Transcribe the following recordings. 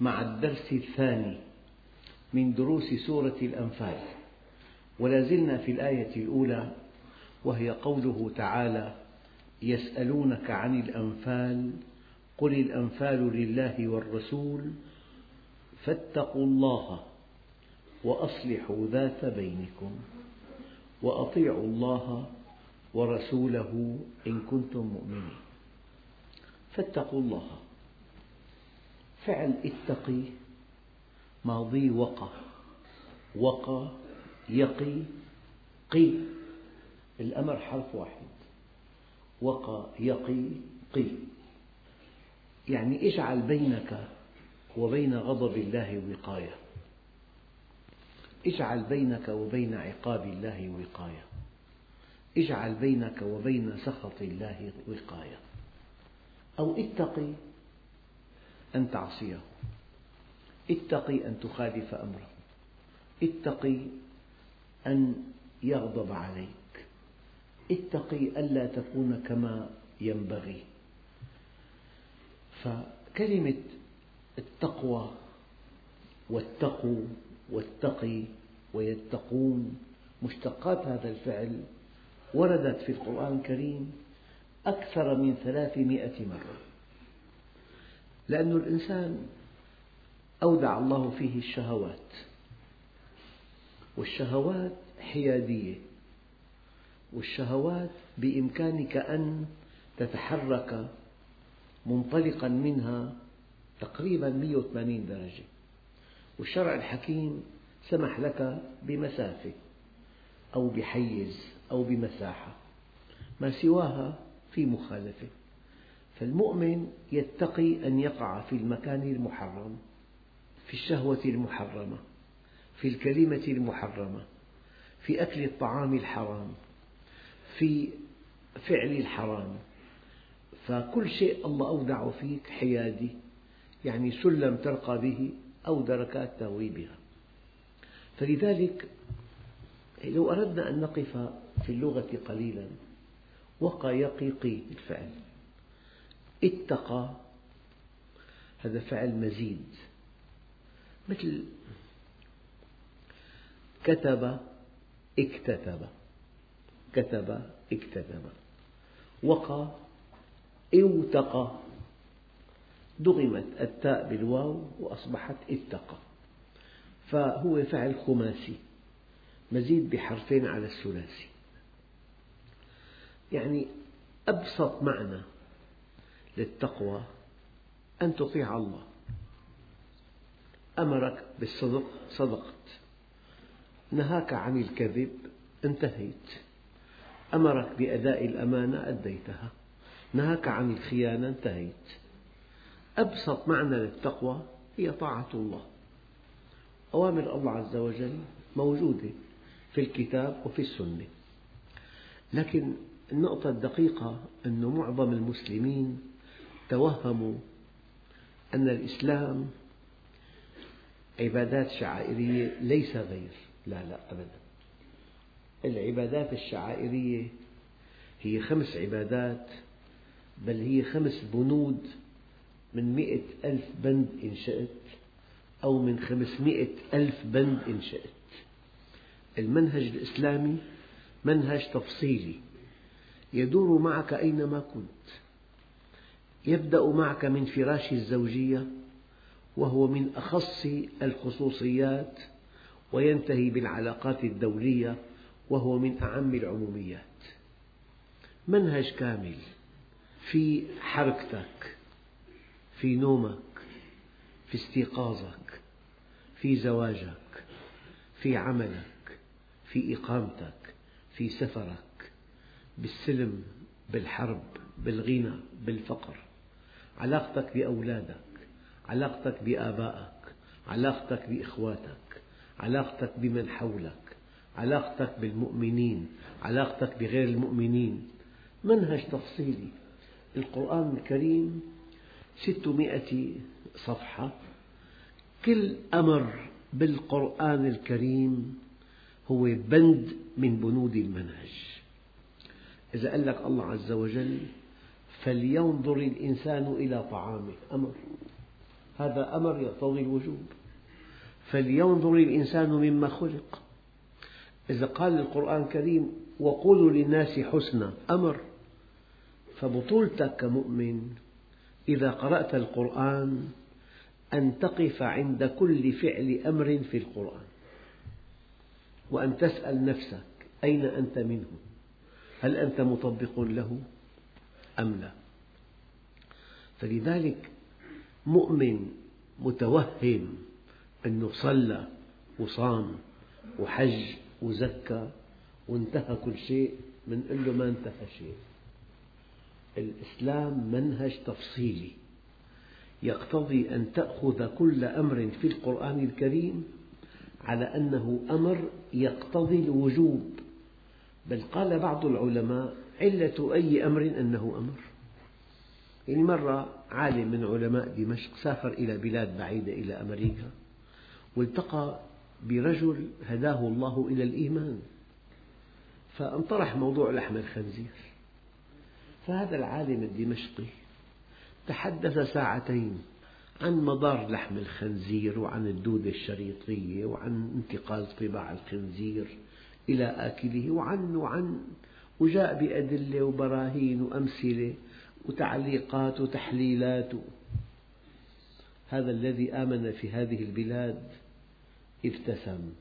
مع الدرس الثاني من دروس سورة الأنفال. ولا زلنا في الآية الأولى وهي قوله تعالى يسألونك عن الأنفال قل الأنفال لله والرسول فاتقوا الله وأصلحوا ذات بينكم وأطيعوا الله ورسوله إن كنتم مؤمنين. فاتقوا الله. فعل اتقي ماضي وقى وقى يقي قي الأمر حرف واحد وقى يقي قي. يعني اجعل بينك وبين غضب الله وقاية. اجعل بينك وبين عقاب الله وقاية. اجعل بينك وبين سخط الله وقاية. أو اتقي أن تعصيه. اتقي أن تخالف أمره. اتقي أن يغضب عليك. اتقي ألا تكون كما ينبغي. فكلمة التقوى واتقوا واتقي ويتقون مشتقات هذا الفعل وردت في القرآن الكريم أكثر من ثلاثمئة مرة. لأن الإنسان أودع الله فيه الشهوات. والشهوات حيادية. والشهوات بإمكانك أن تتحرك منطلقا منها تقريبا 180 درجة. والشرع الحكيم سمح لك بمسافة أو بحيز أو بمساحة ما سواها في مخالفة. فالمؤمن يتقي أن يقع في المكان المحرم في الشهوة المحرمة في الكلمة المحرمة في أكل الطعام الحرام في فعل الحرام. فكل شيء الله أودعه فيك حيادي يعني سلم ترقى به أو دركات تهوي بها فلذلك لو أردنا أن نقف في اللغة قليلا وقى يقي اتقى. هذا فعل مزيد. مثل كتب اكتتب. كتب اكتتب. وقى اوتقى. دغمت التاء بالواو وأصبحت اتقى. فهو فعل خماسي. مزيد بحرفين على الثلاثي. يعني أبسط معنى. للتقوى أن تطيع الله. أمرك بالصدق صدقت. نهاك عن الكذب انتهيت. أمرك بأداء الأمانة أديتها. نهاك عن الخيانة انتهيت. أبسط معنى للتقوى هي طاعة الله. أوامر الله عز وجل موجودة في الكتاب وفي السنة. لكن النقطة الدقيقة أن معظم المسلمين توهموا أن الإسلام عبادات شعائرية ليس غير. لا لا أبدا. العبادات الشعائرية هي خمس عبادات بل هي خمس بنود من مئة ألف بند إن شئت أو من خمسمئة ألف بند إن شئت. المنهج الإسلامي منهج تفصيلي. يدور معك أينما كنت. يبدأ معك من فراش الزوجية وهو من أخص الخصوصيات وينتهي بالعلاقات الدولية وهو من أعم العموميات. منهج كامل في حركتك في نومك في استيقاظك في زواجك في عملك في إقامتك في سفرك بالسلم بالحرب بالغنى بالفقر. علاقتك بأولادك علاقتك بآبائك علاقتك بإخواتك علاقتك بمن حولك علاقتك بالمؤمنين علاقتك بغير المؤمنين. منهج تفصيلي. القرآن الكريم ستمائة صفحة. كل أمر بالقرآن الكريم هو بند من بنود المنهج. إذا قال لك الله عز وجل فلينظر الإنسان إلى طعامه. أمر. هذا أمر يقتضي الوجوب. فلينظر الإنسان مما خلق. إذا قال القرآن الكريم وقولوا للناس حسنا. أمر. فبطولتك كمؤمن إذا قرأت القرآن أن تقف عند كل فعل أمر في القرآن. وأن تسأل نفسك أين أنت منه؟ هل أنت مطبق له؟ أم لا. فلذلك مؤمن متوهم أنه صلى وصام وحج وزكى وانتهى كل شيء بنقول له ما انتهى شيء. الإسلام منهج تفصيلي. يقتضي أن تأخذ كل أمر في القرآن الكريم على أنه أمر يقتضي الوجوب. بل قال بعض العلماء علة أي أمر أنه أمر. يعني مرة عالم من علماء دمشق سافر إلى بلاد بعيدة إلى أمريكا والتقى برجل هداه الله إلى الإيمان فانطرح موضوع لحم الخنزير. فهذا العالم الدمشقي تحدث ساعتين عن مضار لحم الخنزير وعن الدودة الشريطية وعن انتقال طباع الخنزير إلى آكله وعن وعن وجاء بأدلة وبراهين وأمثلة وتعليقات وتحليلات. هذا الذي آمن في هذه البلاد ابتسم.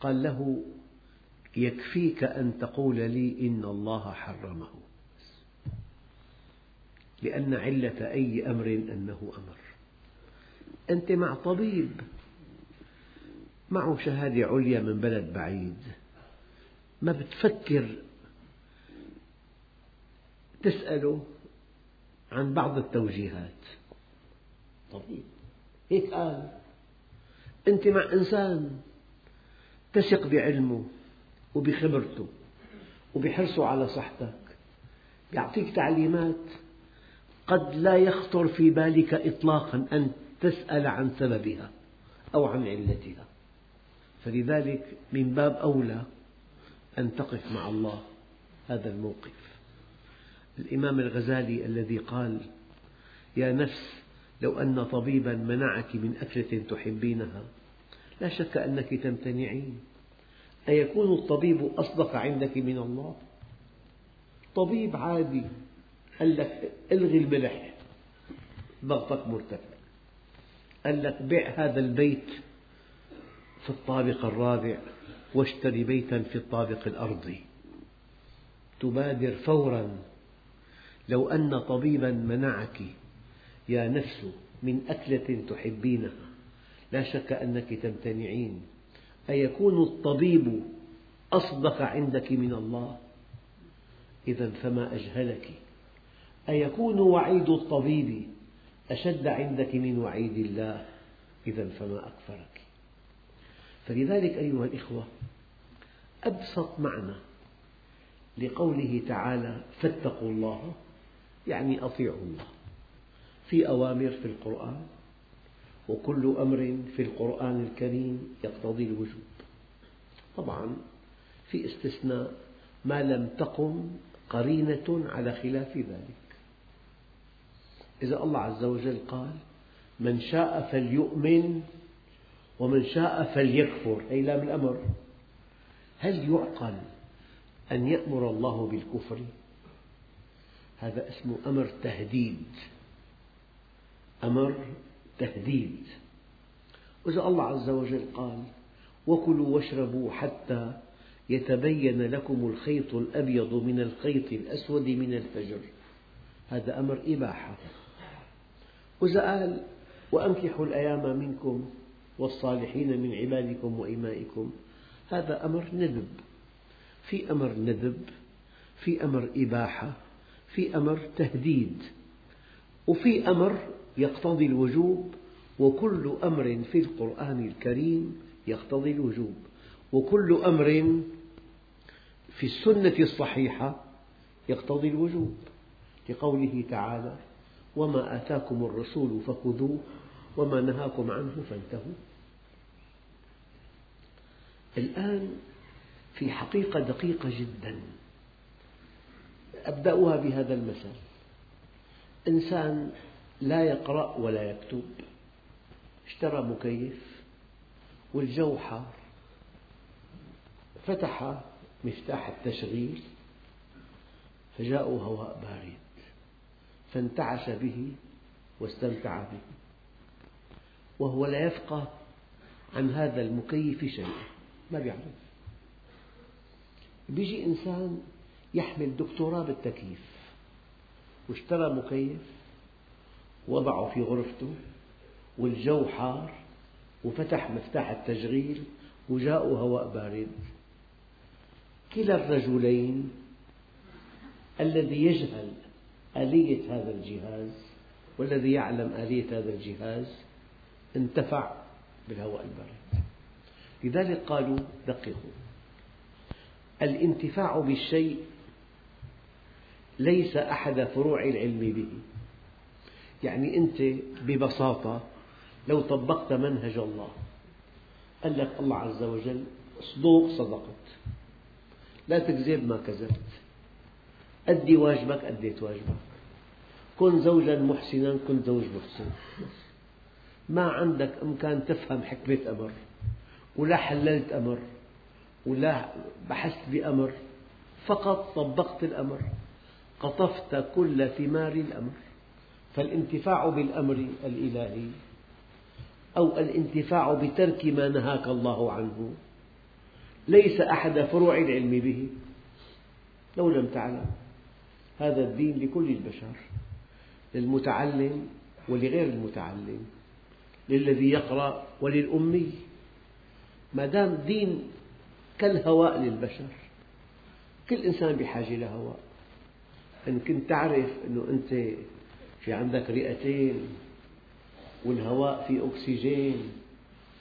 قال له يكفيك أن تقول لي إن الله حرمه. لأن علة أي أمر أنه أمر. أنت مع طبيب معه شهادة عليا من بلد بعيد. ما بتفكر تسأله عن بعض التوجيهات. طبيب هيك قال. أنت مع إنسان تثق بعلمه وبخبرته وبحرصه على صحتك. يعطيك تعليمات قد لا يخطر في بالك إطلاقا أن تسأل عن سببها أو عن علتها. فلذلك من باب أولى أن تقف مع الله. هذا الموقف. الإمام الغزالي الذي قال يا نفس لو أن طبيبا منعك من أكلة تحبينها لا شك أنك تمتنعين. أيكون الطبيب أصدق عندك من الله؟ طبيب عادي. قال لك الغي الملح. ضغطك مرتفع. قال لك بع هذا البيت في الطابق الرابع. واشتري بيتا في الطابق الأرضي تبادر فورا. لو أن طبيبا منعك. يا نفس من أكلة تحبينها. لا شك أنك تمتنعين. أيكون الطبيب أصدق عندك من الله؟ إذا فما أجهلك؟ أيكون وعيد الطبيب أشد عندك من وعيد الله؟ إذا فما أكثرك فلذلك أيها الإخوة أبسط معنى لقوله تعالى فاتقوا الله يعني أطيعوا الله. في أوامر في القرآن وكل أمر في القرآن الكريم يقتضي الوجوب. طبعا في استثناء ما لم تقم قرينة على خلاف ذلك. إذا الله عز وجل قال من شاء فليؤمن ومن شاء فليكفر أي لام الأمر هل يعقل أن يأمر الله بالكفر؟ هذا اسمه أمر تهديد. أمر تهديد. وإذا الله عز وجل قال وكلوا واشربوا حتى يتبين لكم الخيط الأبيض من الخيط الأسود من الفجر. هذا أمر إباحة. وإذا قال وأنكحوا الأيام منكم والصالحين من عبادكم وإمائكم. هذا أمر ندب. في أمر ندب في أمر إباحة في أمر تهديد. وفي أمر يقتضي الوجوب وكل أمر في القرآن الكريم يقتضي الوجوب. وكل أمر في السنة الصحيحة يقتضي الوجوب. لقوله تعالى وما آتاكم الرسول فخذوه وما نهاكم عنه فانتهوا. الآن في حقيقة دقيقة جدا. أبدأها بهذا المثل إنسان لا يقرأ ولا يكتب. اشترى مكيف والجو حار. فتح مفتاح التشغيل. فجاءه هواء بارد. فانتعش به واستمتع به. وهو لا يفقه عن هذا المكيف شيئا. ما يعرف يجي إنسان يحمل دكتوراه بالتكييف. واشترى مكيف وضعه في غرفته والجو حار وفتح مفتاح التشغيل وجاءه هواء بارد. كلا الرجلين الذي يجهل آلية هذا الجهاز والذي يعلم آلية هذا الجهاز انتفع بالهواء البارد. لذلك قالوا دققوا. الانتفاع بالشيء ليس أحد فروع العلم به. يعني أنت ببساطة لو طبقت منهج الله قال لك الله عز وجل صدوق صدقت. لا تكذب ما كذبت. أدي واجبك أديت واجبك. كن زوجا محسنا كن زوج محسن. ما عندك إمكان تفهم حكمة أمر. ولا حللت أمر ولا بحثت بأمر فقط طبقت الأمر قطفت كل ثمار الأمر. فالانتفاع بالأمر الإلهي أو الانتفاع بترك ما نهاك الله عنه ليس أحد فروع العلم به. لو لم تعلم هذا الدين لكل البشر للمتعلم ولغير المتعلم للذي يقرأ وللأمي. ما دام دين كالهواء للبشر كل إنسان بحاجة لهواء إن كنت تعرف أنه أنت في عندك رئتين والهواء فيه أكسجين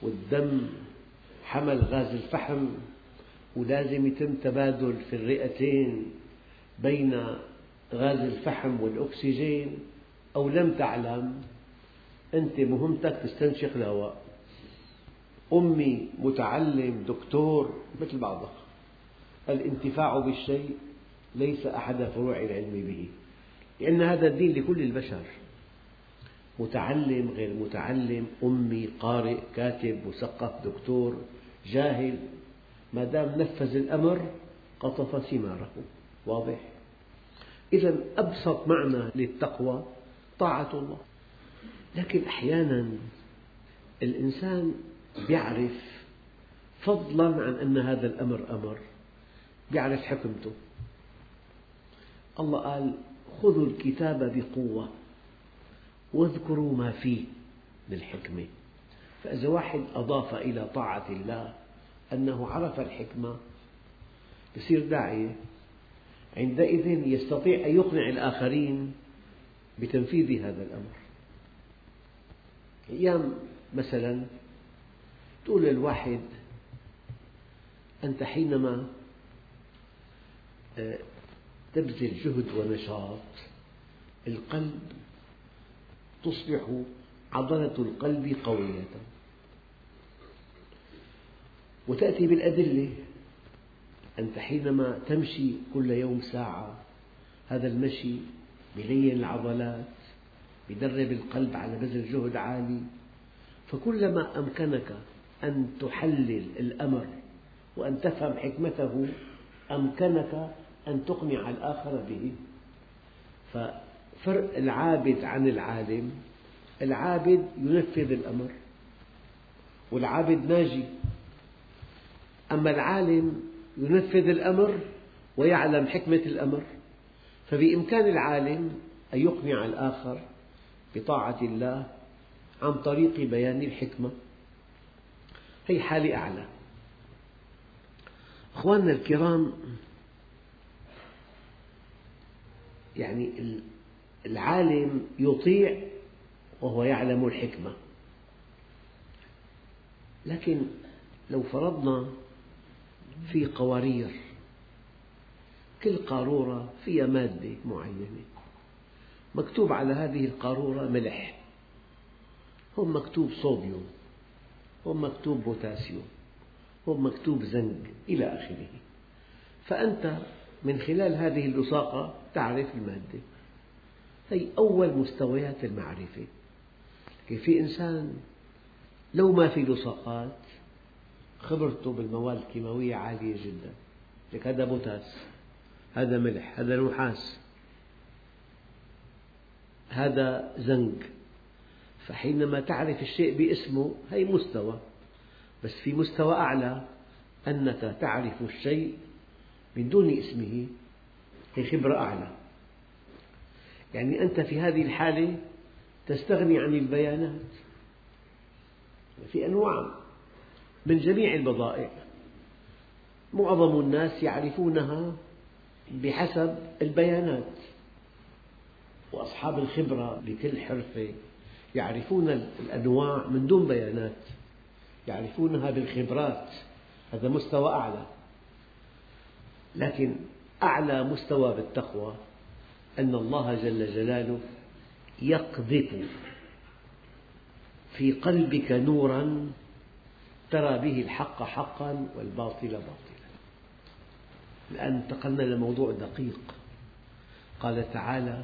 والدم حمل غاز الفحم ولازم يتم تبادل في الرئتين بين غاز الفحم والأكسجين أو لم تعلم أنت مهمتك تستنشق الهواء. أمي متعلم دكتور مثل بعضها الانتفاع بالشيء ليس أحد فروع العلم به. لأن هذا الدين لكل البشر. متعلم غير متعلم أمي قارئ كاتب مثقف دكتور جاهل. ما دام نفذ الأمر قطف ثماره. واضح؟ إذا أبسط معنى للتقوى طاعة الله. لكن أحيانا الإنسان يعرف فضلا عن أن هذا الأمر أمر يعرف حكمته. الله قال خذوا الكتاب بقوة واذكروا ما فيه من الحكمة فإذا واحد أضاف إلى طاعة الله أنه عرف الحكمة يصير داعية. عندئذ يستطيع أن يقنع الآخرين بتنفيذ هذا الأمر. أيام مثلا تقول للواحد أنت حينما آه، تبذل جهد ونشاط القلب تصبح عضلة القلب قوية. وتأتي بالأدلة أنت حينما تمشي كل يوم ساعة هذا المشي يلين العضلات يدرب القلب على بذل جهد عالي. فكلما أمكنك أن تحلل الأمر وأن تفهم حكمته أمكنك أن تقنع الآخر به. ففرق العابد عن العالم العابد ينفذ الأمر والعابد ناجي. أما العالم ينفذ الأمر ويعلم حكمة الأمر فبإمكان العالم أن يقنع الآخر بطاعة الله عن طريق بيان الحكمة. هي حالة أعلى. أخواننا الكرام يعني العالم يطيع وهو يعلم الحكمة. لكن لو فرضنا في قوارير كل قارورة فيها مادة معينة مكتوب على هذه القارورة ملح هون مكتوب صوديوم. هون مكتوب بوتاسيوم هون مكتوب زنك إلى آخره. فأنت من خلال هذه اللصاقة تعرف المادة. هي أول مستويات المعرفة. في إنسان لو ما في لصاقات خبرته بالمواد الكيماوية عالية جدا. لك هذا بوتاس هذا ملح هذا نحاس هذا زنك. فحينما تعرف الشيء باسمه هي مستوى. بس في مستوى أعلى أنك تعرف الشيء من دون اسمه هي خبرة أعلى. يعني أنت في هذه الحالة تستغني عن البيانات. في أنواع من جميع البضائع. معظم الناس يعرفونها بحسب البيانات. وأصحاب الخبرة بكل حرفة يعرفون الأنواع من دون بيانات يعرفونها بالخبرات هذا مستوى أعلى. لكن أعلى مستوى بالتقوى أن الله جل جلاله يقذف في قلبك نورا ترى به الحق حقا والباطل باطلا. الآن انتقلنا إلى موضوع دقيق. قال تعالى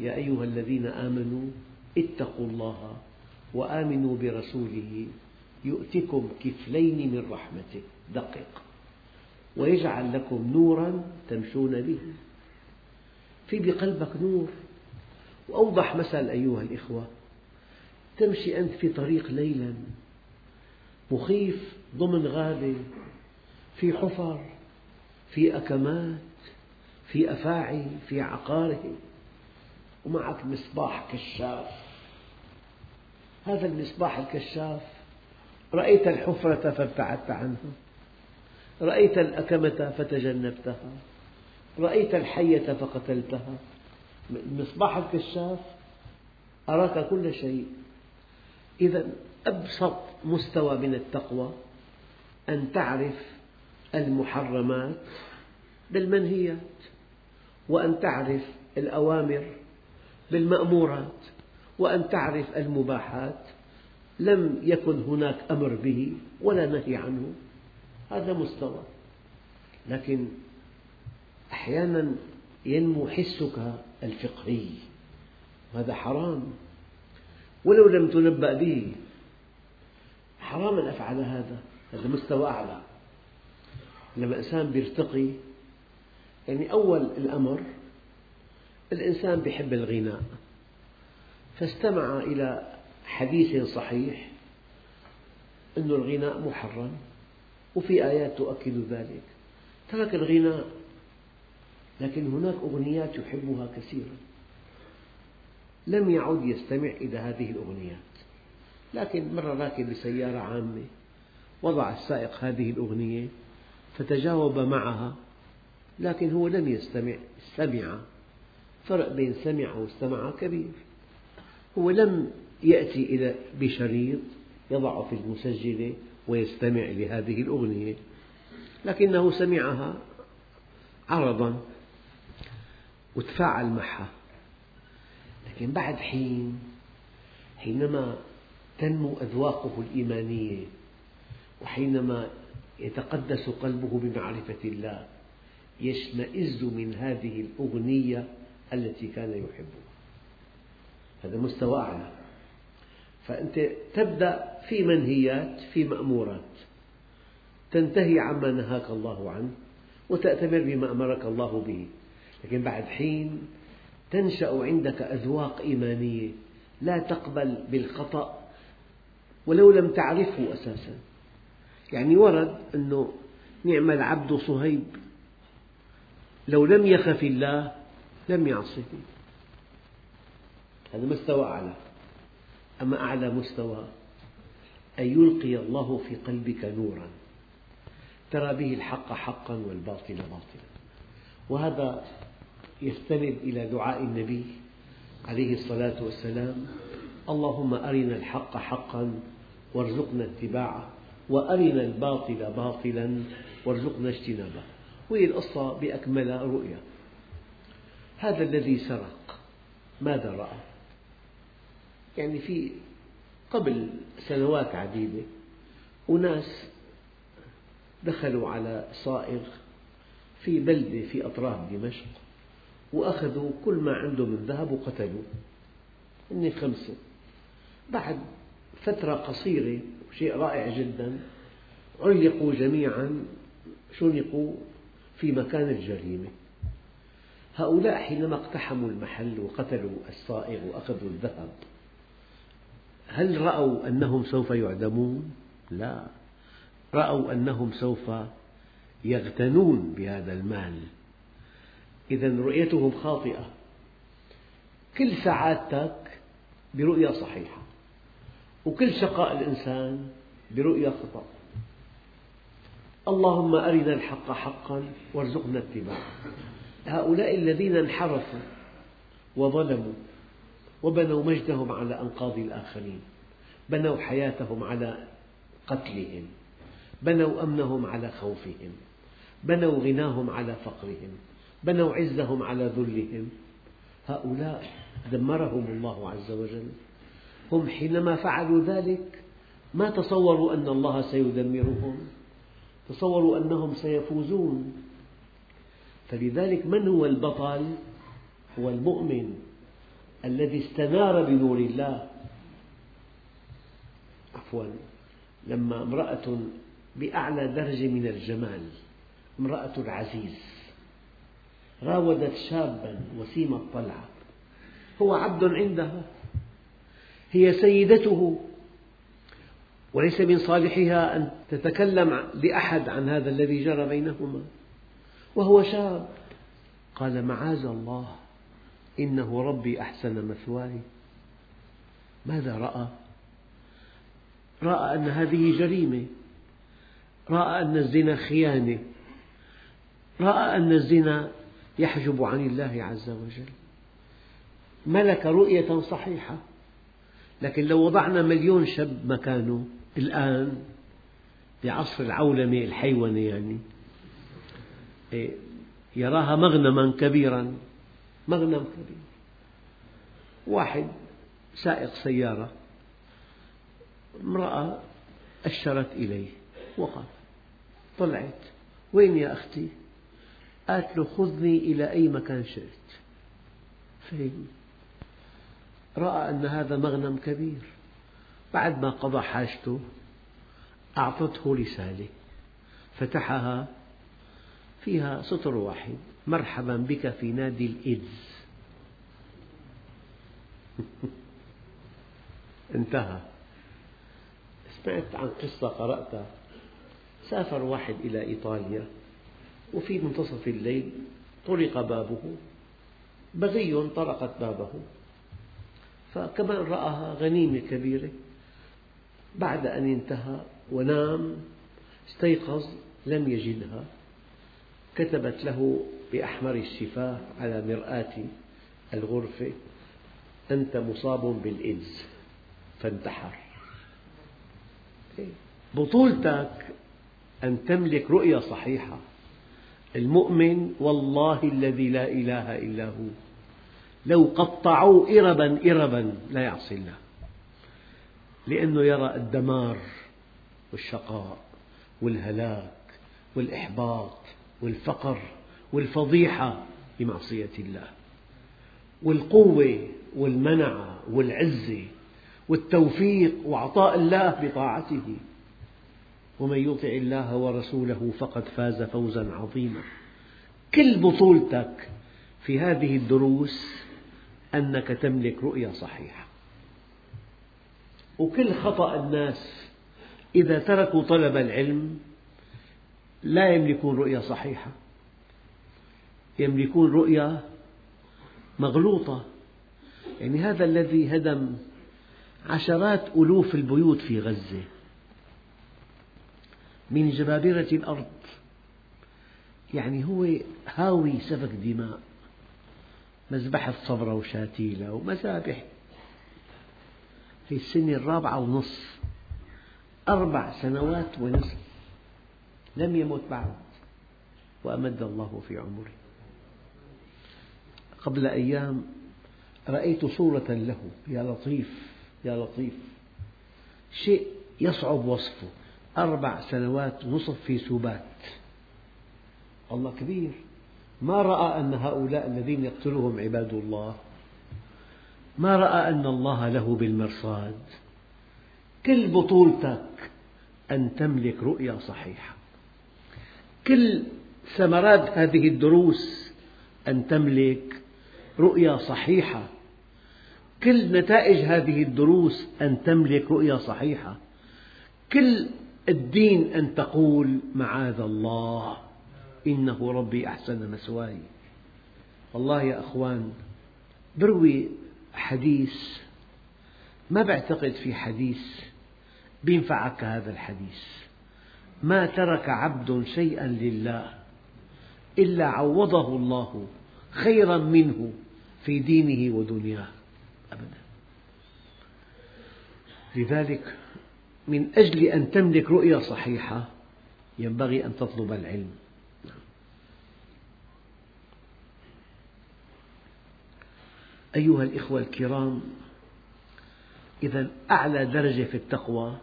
يا أيها الذين آمنوا اتقوا الله وآمنوا برسوله يؤتكم كفلين من رحمته. دقق ويجعل لكم نورا تمشون به. في بقلبك نور. وأوضح مثل أيها الإخوة. تمشي أنت في طريق ليلا. مخيف ضمن غابة. في حفر. في أكمات. في أفاعي. في عقارب. ومعك مصباح كشاف. هذا المصباح الكشاف. رأيت الحفرة فابتعدت عنها رأيت الأكمة فتجنبتها. رأيت الحية فقتلتها. المصباح الكشاف أراك كل شيء. إذا أبسط مستوى من التقوى أن تعرف المحرمات بالمنهيات وأن تعرف الأوامر بالمأمورات. وأن تعرف المباحات لم يكن هناك أمر به ولا نهي عنه. هذا مستوى. لكن أحيانا ينمو حسك الفقهي. وهذا حرام. ولو لم تنبأ به حرام أن أفعل هذا. هذا مستوى أعلى. لما الإنسان يرتقي يعني أول الأمر الإنسان يحب الغناء. فاستمع إلى حديث صحيح أن الغناء محرم وفي آيات تؤكد ذلك. ترك الغناء لكن هناك أغنيات يحبها كثيرا. لم يعد يستمع إلى هذه الأغنيات. لكن مرة راكب بسيارة عامة وضع السائق هذه الأغنية فتجاوب معها لكن هو لم يستمع سمع. فرق بين سمع واستمع كبير. هو لم يأتي إلى بشريط يضع في المسجلة ويستمع لهذه الأغنية لكنه سمعها عرضا وتفاعل معها. لكن بعد حين حينما تنمو أذواقه الإيمانية وحينما يتقدس قلبه بمعرفة الله يشمئز من هذه الأغنية التي كان يحبها هذا مستوى أعلى. فأنت تبدأ في منهيات في مأمورات. تنتهي عما نهاك الله عنه وتأتمر بما أمرك الله به. لكن بعد حين تنشأ عندك أذواق إيمانية لا تقبل بالخطأ ولو لم تعرفه أساسا. يعني ورد أنه نعم العبد صهيب. لو لم يخف الله لم يعصه هذا مستوى أعلى. أما أعلى مستوى أن يلقي الله في قلبك نورا ترى به الحق حقا والباطل باطلا. وهذا يستند إلى دعاء النبي عليه الصلاة والسلام اللهم أرنا الحق حقا وارزقنا اتباعه وأرنا الباطل باطلا وارزقنا اجتنابه. وهي القصة بأكملها رؤيا. هذا الذي سرق. ماذا رأى؟ يعني في قبل سنوات عديدة أناس دخلوا على صائغ في بلدة في أطراف دمشق وأخذوا كل ما عنده من ذهب وقتلوه. هن خمسة. بعد فترة قصيرة شيء رائع جدا علقوا جميعا شنقوا في مكان الجريمة. هؤلاء حينما اقتحموا المحل وقتلوا الصائغ وأخذوا الذهب هل رأوا أنهم سوف يعدمون؟ لا. رأوا أنهم سوف يغتنون بهذا المال. إذا رؤيتهم خاطئة. كل سعادتك برؤية صحيحة. وكل شقاء الإنسان برؤية خطأ. اللهم أرنا الحق حقا وارزقنا اتباعه. هؤلاء الذين انحرفوا وظلموا وبنوا مجدهم على أنقاض الآخرين. بنوا حياتهم على قتلهم. بنوا أمنهم على خوفهم. بنوا غناهم على فقرهم. بنوا عزهم على ذلهم. هؤلاء دمرهم الله عز وجل. هم حينما فعلوا ذلك ما تصوروا أن الله سيدمرهم؟ تصوروا أنهم سيفوزون. فلذلك من هو البطل؟ هو المؤمن. الذي استنار بنور الله. عفوا لما امرأة بأعلى درجة من الجمال امرأة العزيز راودت شابا وسيم الطلعة. هو عبد عندها هي سيدته. وليس من صالحها أن تتكلم لأحد عن هذا الذي جرى بينهما. وهو شاب. قال معاذ الله. إنه ربي أحسن مثواي. ماذا رأى؟ رأى أن هذه جريمة. رأى أن الزنا خيانة. رأى أن الزنا يحجب عن الله عز وجل. ملك رؤية صحيحة. لكن لو وضعنا مليون شاب مكانه الآن بعصر العولمة الحيوانة يعني إيه، يراها مغنما كبيرا. مغنم كبير واحد سائق سيارة امرأة أشرت إليه وقف طلعت. وين يا أختي؟ قالت له خذني إلى أي مكان شئت. فهم رأى أن هذا مغنم كبير. بعد ما قضى حاجته أعطته رسالة فتحها فيها سطر واحد. مرحبا بك في نادي الإيدز انتهى. سمعت عن قصة قرأتها. سافر واحد إلى إيطاليا وفي منتصف الليل طرق بابه. بغي طرقت بابه. فكمان رآها غنيمة كبيرة بعد أن انتهى ونام استيقظ لم يجدها. كتبت له بأحمر الشفاه على مرآة الغرفة أنت مصاب بالإيدز فانتحر. بطولتك أن تملك رؤية صحيحة. المؤمن والله الذي لا إله إلا هو لو قطعوه إربا إربا لا يعصي الله. لأنه يرى الدمار والشقاء والهلاك والإحباط والفقر والفضيحة بمعصية الله والقوة والمنعة والعزة والتوفيق وعطاء الله بطاعته. ومن يطع الله ورسوله فقد فاز فوزا عظيما. كل بطولتك في هذه الدروس أنك تملك رؤية صحيحة. وكل خطأ الناس إذا تركوا طلب العلم لا يملكون رؤية صحيحة. يملكون رؤية مغلوطة. يعني هذا الذي هدم عشرات ألوف البيوت في غزة. من جبابرة الأرض. يعني هو هاوي سفك دماء. مذبحة صبرة وشاتيلة ومذابح في السنة الرابعة ونصف أربع سنوات ونصف. لم يمت بعد. وأمد الله في عمره. قبل أيام رأيت صورة له يا لطيف يا لطيف. شيء يصعب وصفه. أربع سنوات ونصف في سبات الله كبير. ما رأى أن هؤلاء الذين يقتلهم عباد الله؟ ما رأى أن الله له بالمرصاد؟ كل بطولتك أن تملك رؤية صحيحة. كل ثمرات هذه الدروس أن تملك رؤية صحيحة. كل نتائج هذه الدروس أن تملك رؤية صحيحة. كل الدين أن تقول معاذ الله إنه ربي أحسن مثواي والله يا أخوان بروي حديث ما بعتقد في حديث بينفعك هذا الحديث. ما ترك عبد شيئا لله إلا عوضه الله. خيرا منه في دينه ودنياه. أبدا. لذلك من أجل أن تملك رؤية صحيحة ينبغي أن تطلب العلم. أيها الإخوة الكرام إذا أعلى درجة في التقوى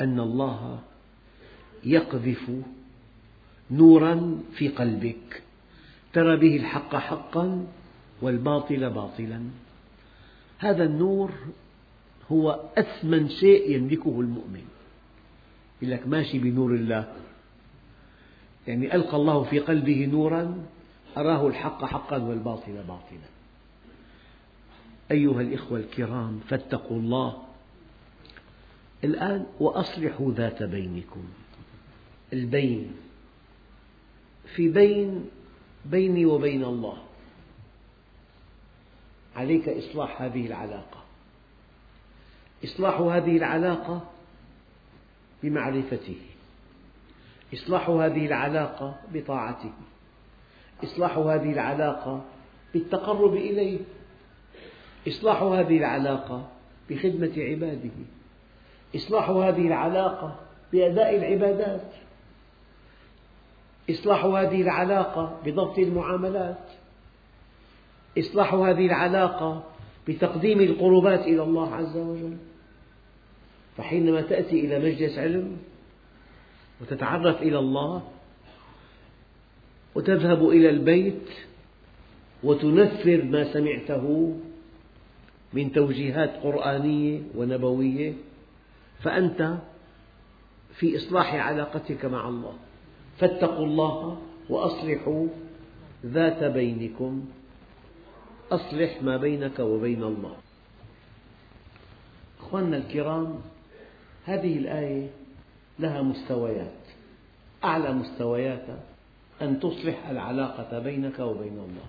أن الله يقذف نورا في قلبك. ترى به الحق حقا والباطل باطلا. هذا النور هو أثمن شيء يملكه المؤمن. يقول لك ماشي بنور الله. يعني ألقى الله في قلبه نورا أراه الحق حقا والباطل باطلا. أيها الإخوة الكرام فاتقوا الله الآن وأصلحوا ذات بينكم. البين في بين بيني وبين الله. عليك إصلاح هذه العلاقة. إصلاح هذه العلاقة بمعرفته. إصلاح هذه العلاقة بطاعته. إصلاح هذه العلاقة بالتقرب إليه. إصلاح هذه العلاقة بخدمة عباده. إصلاح هذه العلاقة بأداء العبادات. إصلاح هذه العلاقة بضبط المعاملات. إصلاح هذه العلاقة بتقديم القربات إلى الله عز وجل. فحينما تأتي إلى مجلس علم وتتعرف إلى الله وتذهب إلى البيت وتنفذ ما سمعته من توجيهات قرآنية ونبوية فأنت في إصلاح علاقتك مع الله. فاتقوا الله وأصلحوا ذات بينكم. أصلح ما بينك وبين الله. أخواننا الكرام هذه الآية لها مستويات. أعلى مستوياتها أن تصلح العلاقة بينك وبين الله.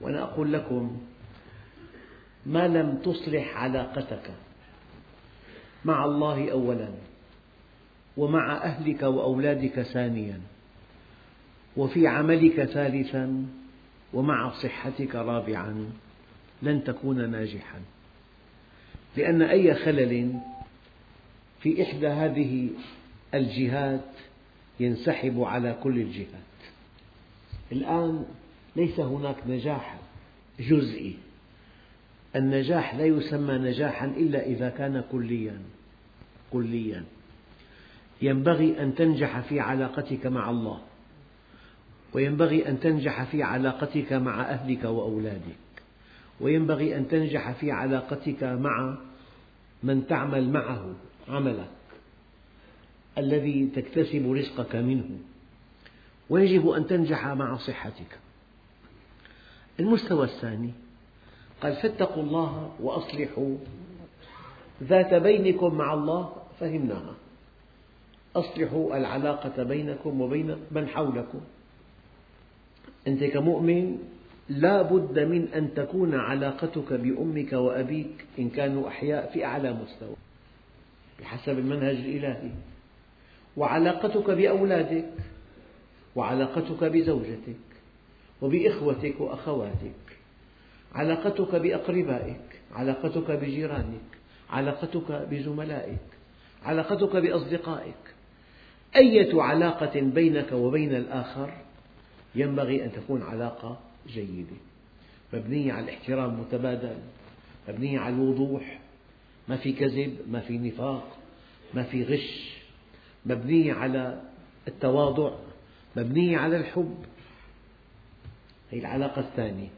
وأنا أقول لكم ما لم تصلح علاقتك مع الله أولا ومع أهلك وأولادك ثانيا وفي عملك ثالثا ومع صحتك رابعا لن تكون ناجحا. لأن أي خلل في إحدى هذه الجهات ينسحب على كل الجهات. الآن ليس هناك نجاح جزئي. النجاح لا يسمى نجاحا إلا إذا كان كليا كليا. ينبغي أن تنجح في علاقتك مع الله. وينبغي أن تنجح في علاقتك مع أهلك وأولادك. وينبغي أن تنجح في علاقتك مع من تعمل معه عملك. الذي تكتسب رزقك منه. ويجب أن تنجح مع صحتك. المستوى الثاني. قال فاتقوا الله وأصلحوا ذات بينكم مع الله فهمناها. أصلحوا العلاقة بينكم وبين من حولكم. أنت كمؤمن لا بد من أن تكون علاقتك بأمك وأبيك إن كانوا أحياء في أعلى مستوى بحسب المنهج الإلهي. وعلاقتك بأولادك وعلاقتك بزوجتك وبإخوتك وأخواتك علاقتك بأقربائك علاقتك بجيرانك علاقتك بزملائك علاقتك بأصدقائك أية علاقة بينك وبين الآخر ينبغي أن تكون علاقة جيدة. مبنية على الاحترام المتبادل مبنية على الوضوح. ما في كذب ما في نفاق ما في غش. مبنية على التواضع مبنية على الحب. هي العلاقة الثانية.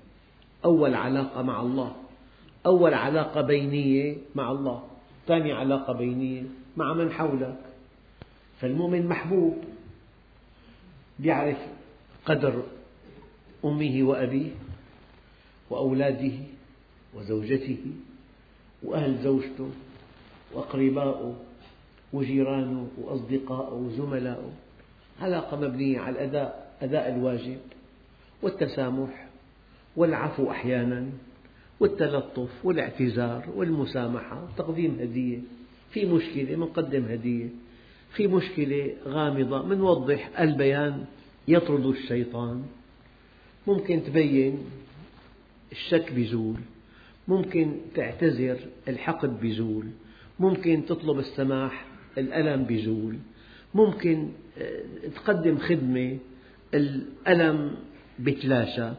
أول علاقة مع الله أول علاقة بينية مع الله. ثاني علاقة بينية مع من حولك. فالمؤمن محبوب يعرف قدر أمه وأبيه وأولاده وزوجته وأهل زوجته وأقرباؤه وجيرانه وأصدقاؤه وزملائه علاقة مبنية على الأداء أداء الواجب والتسامح والعفو أحيانا والتلطف والاعتذار والمسامحة وتقديم هدية في مشكلة منقدم هدية. في مشكلة غامضة. منوضح البيان يطرد الشيطان. ممكن تبين الشك بيزول ممكن تعتذر الحقد بيزول ممكن تطلب السماح الألم بيزول ممكن آه، تقدم خدمة الألم بيتلاشى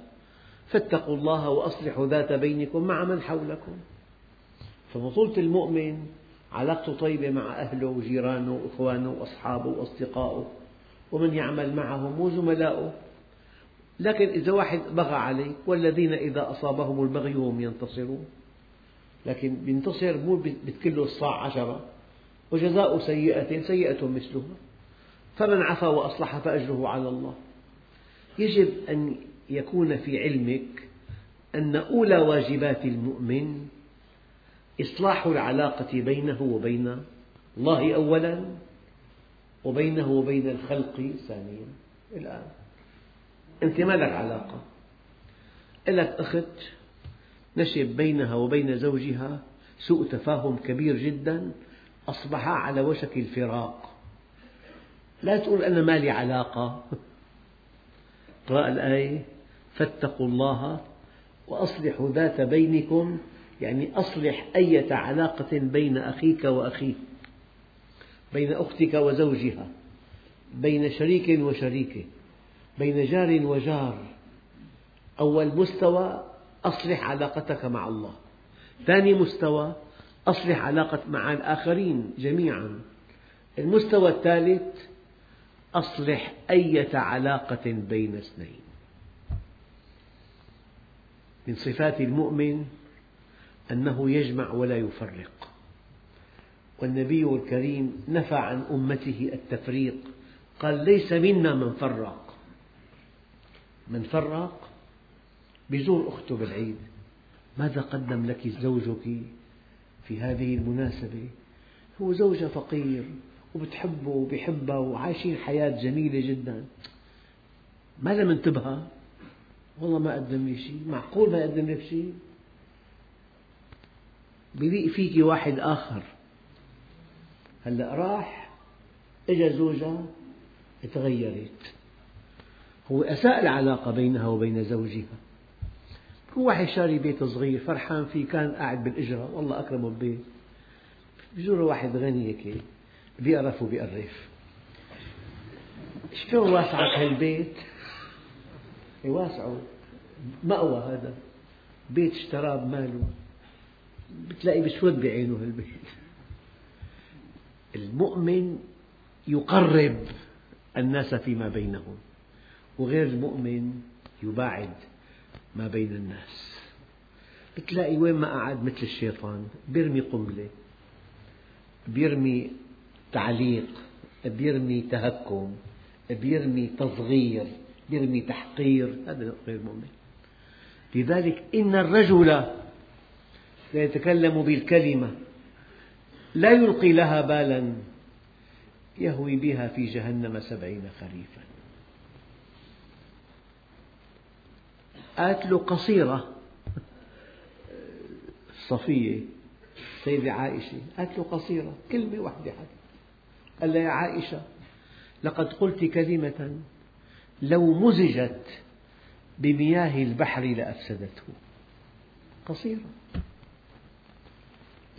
فاتقوا الله وأصلحوا ذات بينكم مع من حولكم. فبطولة المؤمن علاقته طيبة مع أهله وجيرانه وإخوانه وأصحابه وأصدقائه ومن يعمل معهم وزملائه لكن إذا واحد بغى عليك والذين إذا أصابهم البغي هم ينتصرون. لكن بينتصر مو بتكله الصاع عشرة. وجزاء سيئة سيئة مثلها. فمن عفا وأصلح فأجره على الله. يجب أن يكون في علمك أن أولى واجبات المؤمن إصلاح العلاقة بينه وبين الله أولا وبينه وبين الخلق ثانيا. الآن أنت ما لك علاقة؟ لك أخت نشب بينها وبين زوجها سوء تفاهم كبير جدا أصبحا على وشك الفراق. لا تقول أنا ما لي علاقة. اقرأ الآية فاتقوا الله وأصلحوا ذات بينكم يعني أصلح أية علاقة بين أخيك وأخيه بين أختك وزوجها بين شريك وشريكه بين جار وجار أول مستوى أصلح علاقتك مع الله. ثاني مستوى أصلح علاقة مع الآخرين جميعا. المستوى الثالث أصلح أية علاقة بين اثنين. من صفات المؤمن أنه يجمع ولا يفرق. والنبي الكريم نفى عن أمته التفريق قال ليس منا من فرق. من فرق؟ بيزور أخته بالعيد ماذا قدم لك زوجك في هذه المناسبة؟ هو زوجها فقير وبتحبه وبيحبها وعايشين حياة جميلة جدا. ما انتبه والله ما قدم لي شيء معقول ما يقدم لك شيء؟ بليق فيك واحد آخر. هلأ راح إجا زوجها تغيرت. هو أساء العلاقة بينها وبين زوجها. هو واحد شاري بيت صغير فرحان فيه كان قاعد بالإجرة. والله أكرمه ببيت. بزور واحد غني هيك بيقرف وبيقرف شلون واسعك هالبيت؟ واسعة. مأوى هذا. بيت اشتراه بماله. بتلاقي بسود بعينه هالبيت المؤمن يقرب الناس فيما بينهم وغير المؤمن يباعد ما بين الناس. بتلاقي وين ما قعد مثل الشيطان بيرمي قنبلة بيرمي تعليق بيرمي تهكم بيرمي تصغير بيرمي تحقير هذا غير مؤمن. لذلك إن الرجل ليتكلم بالكلمة. لا يلقي لها بالا. يهوي بها في جهنم سبعين خريفا. قالت له قصيرة. صفية سيدة عائشة قالت له قصيرة كلمة واحدة حتى قال لها يا عائشة لقد قلت كلمة لو مزجت بمياه البحر لأفسدته. قصيرة.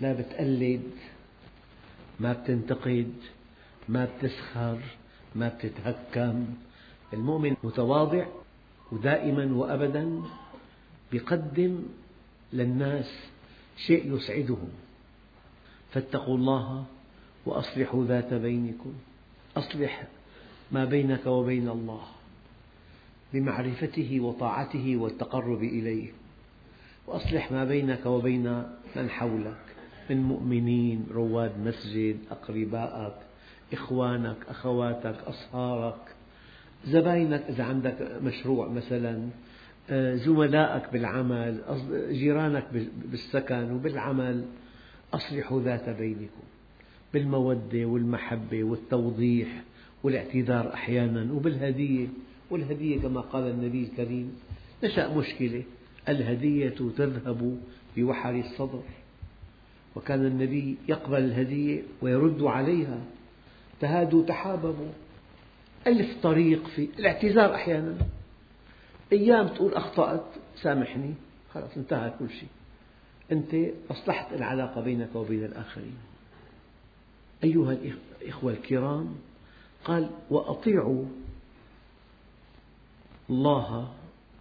لا بتقلد ما بتنتقد ما بتسخر ما بتتهكم. المؤمن متواضع ودائما وأبدا يقدم للناس شيء يسعدهم. فاتقوا الله وأصلحوا ذات بينكم. أصلح ما بينك وبين الله بمعرفته وطاعته والتقرب إليه. وأصلح ما بينك وبين من حولك. من مؤمنين رواد مسجد أقربائك إخوانك أخواتك أصهارك زباينك إذا عندك مشروع مثلا آه، زملائك بالعمل جيرانك بالسكن وبالعمل أصلحوا ذات بينكم بالمودة والمحبة والتوضيح والاعتذار أحيانا وبالهدية. والهدية كما قال النبي الكريم نشأ مشكلة الهدية تذهب بوحر الصدر. وكان النبي يقبل الهدية ويرد عليها. تهادوا تحاببوا. ألف طريق في الاعتذار أحيانا. أيام تقول أخطأت سامحني. خلاص انتهى كل شيء. أنت أصلحت العلاقة بينك وبين الآخرين. أيها الإخوة الكرام قال وأطيعوا الله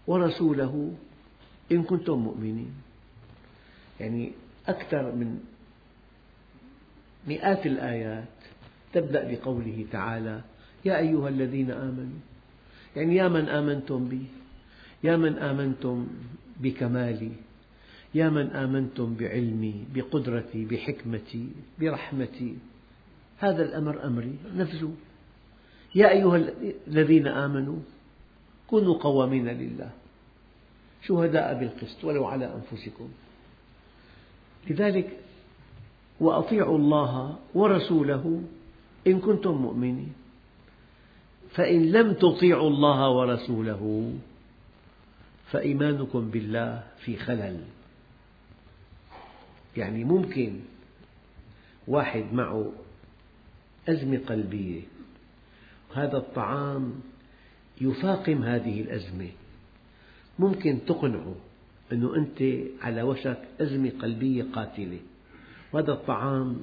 ورسوله إن كنتم مؤمنين. يعني أكثر من مئات الآيات تبدأ بقوله تعالى يا أيها الذين آمنوا يعني يا من آمنتم بي يا من آمنتم بكمالي يا من آمنتم بعلمي بقدرتي بحكمتي برحمتي. هذا الأمر أمري نفذوا يا أيها الذين آمنوا كونوا قوامين لله شهداء بالقسط ولو على أنفسكم. لذلك وأطيعوا الله ورسوله إن كنتم مؤمنين. فإن لم تطيعوا الله ورسوله فإيمانكم بالله في خلل. يعني ممكن واحد معه أزمة قلبية هذا الطعام يفاقم هذه الأزمة. ممكن تقنعه. أنه أنت على وشك أزمة قلبية قاتلة. وهذا الطعام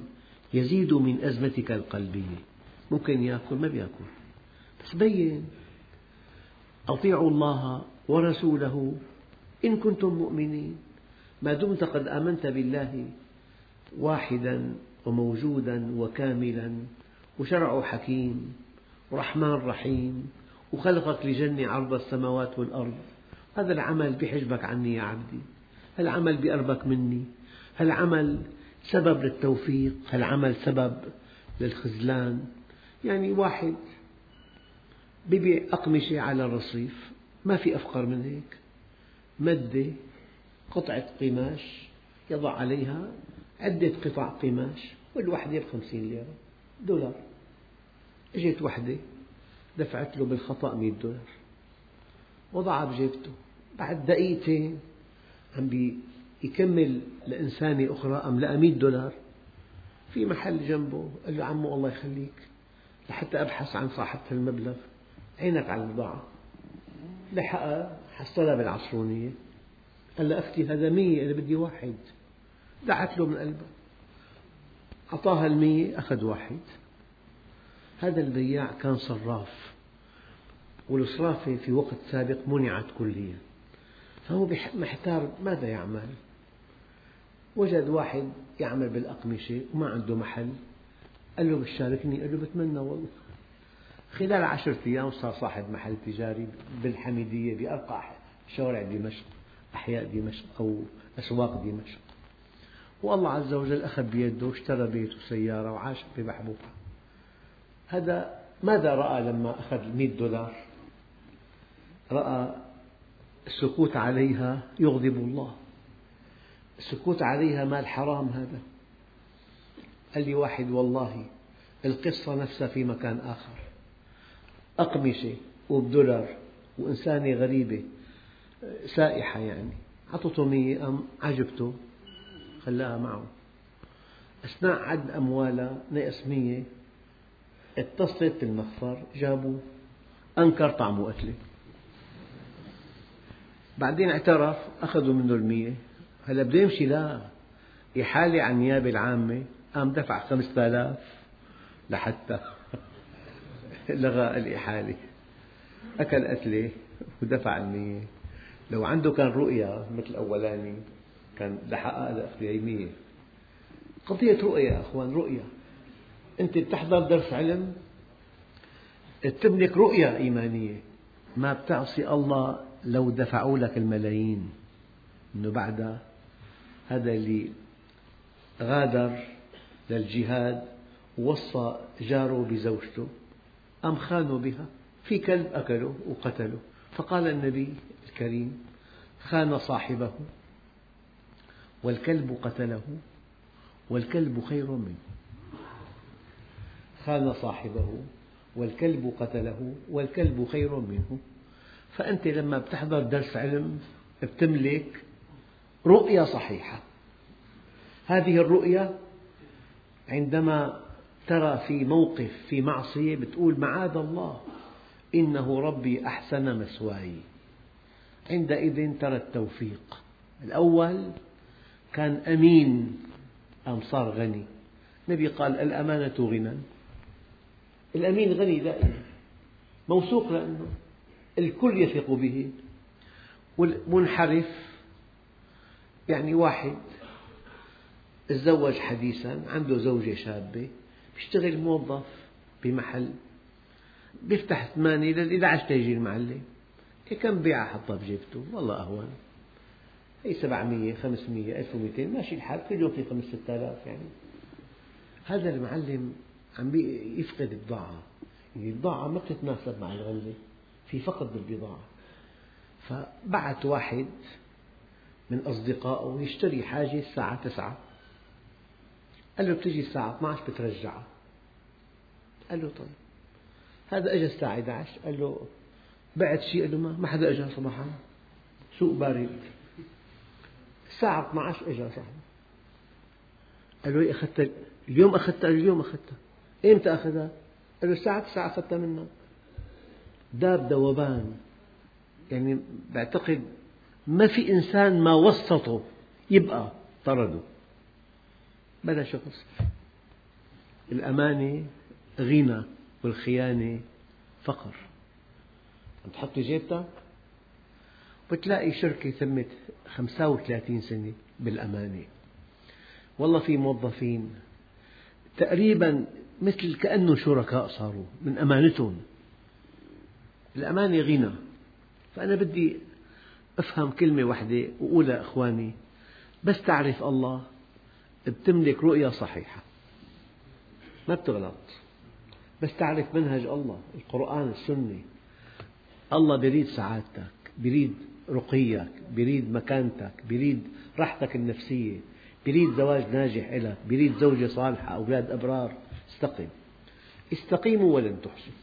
يزيد من أزمتك القلبية. ممكن يأكل ما بيأكل. بس بين. أطيعوا الله ورسوله إن كنتم مؤمنين. ما دمت قد آمنت بالله واحدا وموجودا وكاملا. وشرعه حكيم ورحمن رحيم. وخلقك لجنة عرض السماوات والأرض. هذا العمل بحجبك عني يا عبدي. هالعمل بقربك مني. هالعمل سبب للتوفيق. هالعمل سبب للخذلان. يعني واحد ببيع أقمشة على الرصيف ما في أفقر من هيك. مادة قطعة قماش يضع عليها عدة قطع قماش والوحدة بخمسين ليرة دولار. اجت وحدة دفعت له بالخطأ مئة دولار. وضعها بجيبته. بعد دقيقتين عم يكمل لإنسانة أخرى أم لقى مئة دولار في محل جنبه. قال له عمو الله يخليك لحتى أبحث عن صاحبة المبلغ. عينك على البضاعة. لحقها حصلها بالعصرونية. قال له أختي هذا مية أنا بدي واحد. دعت له من قلبها أعطاها المية أخذ واحد. هذا البياع كان صراف. والصرافة في وقت سابق منعت كليا. فهو محتار ماذا يعمل؟ وجد واحد يعمل بالأقمشة وما عنده محل. قال له بتشاركني؟ قال له بتمنى والله. خلال عشرة أيام صار صاحب محل تجاري بالحميدية بأرقى شوارع دمشق أحياء دمشق أو أسواق دمشق. والله عز وجل أخذ بيده واشترى بيت وسيارة وعاش بمحبوبة. هذا ماذا رأى لما أخذ مئة دولار؟ رأى السكوت عليها يغضب الله. السكوت عليها مال حرام هذا. قال لي واحد والله القصة نفسها في مكان آخر. أقمشة وبدولار وإنسانة غريبة سائحة يعني. أعطته مية أم عجبته خلاها معه. أثناء عد أموالها نقص مية اتصلت بالمخفر جابوه أنكر طعمه أكله بعدين اعترف أخذوا منه المية. هلا بده يمشي لا إحالة عن النيابة العامة. قام دفع خمسة آلاف لحتى لغى الإحالة. أكل قتلة ودفع المية. لو عنده كان رؤية مثل الأولاني كان لحقق لأخذ مية. قضية رؤية يا أخوان رؤية أنت بتحضر درس علم؟ تملك رؤية إيمانية. ما بتعصي الله لو دفعوا لك الملايين أنه بعدها هذا اللي غادر للجهاد ووصى جاره بزوجته أم خانوا بها؟ في كلب أكله وقتله فقال النبي الكريم خان صاحبه والكلب قتله والكلب خير منه. خان صاحبه والكلب قتله والكلب خير منه. فأنت لما بتحضر درس علم بتملك رؤية صحيحة. هذه الرؤية عندما ترى في موقف في معصية بتقول معاذ الله إنه ربي أحسن مثواي عندئذ ترى التوفيق. الأول كان أمين أم صار غني. النبي قال الأمانة غنى. الأمين غني دائما. موثوق لأنه الكل يثق به. والمنحرف يعني واحد تزوج حديثا عنده زوجة شابة بيشتغل موظف بمحل بيفتح ثمانية لل 11 تيجي المعلم؟ كم بيعة حطها بجيبته؟ والله أهون. هي 700 500 1200 ماشي الحال كل يوم في 5 6000 يعني. هذا المعلم عم يفقد بضاعة يعني البضاعة ما بتتناسب مع الغلة في فقد بالبضاعة فبعث واحد من أصدقائه يشتري حاجة الساعة تسعة. قال له بتجي الساعة 12 بترجعها قال له طيب. هذا أجى الساعة 11 قال له بعت شيء؟ قال له ما, ما حدا أجى صباحا. سوق بارد. الساعة 12 أجى صاحبه. قال له إيه أخذت؟ اليوم أخذتها اليوم أخذتها إمتى أخذها؟ قال له الساعة 9 أخذتها منك داب ذوبان يعني بعتقد ما في إنسان ما وسطه يبقى طرده. بلا شخص الأمانة غنى والخيانة فقر. عم تحطي جيبتك بتلاقي شركة تمت 35 سنة بالأمانة. والله في موظفين تقريبا مثل كأنه شركاء صاروا من أمانتهم. الأمانة غنى فأنا بدي أفهم كلمة واحدة وأقولها إخواني. بس تعرف الله بتملك رؤية صحيحة. ما بتغلط. بس تعرف منهج الله القرآن السنة. الله بريد سعادتك بريد رقيك بريد مكانتك بريد راحتك النفسية بريد زواج ناجح لك بريد زوجة صالحة أولاد أبرار. استقم استقيموا ولن تحصوا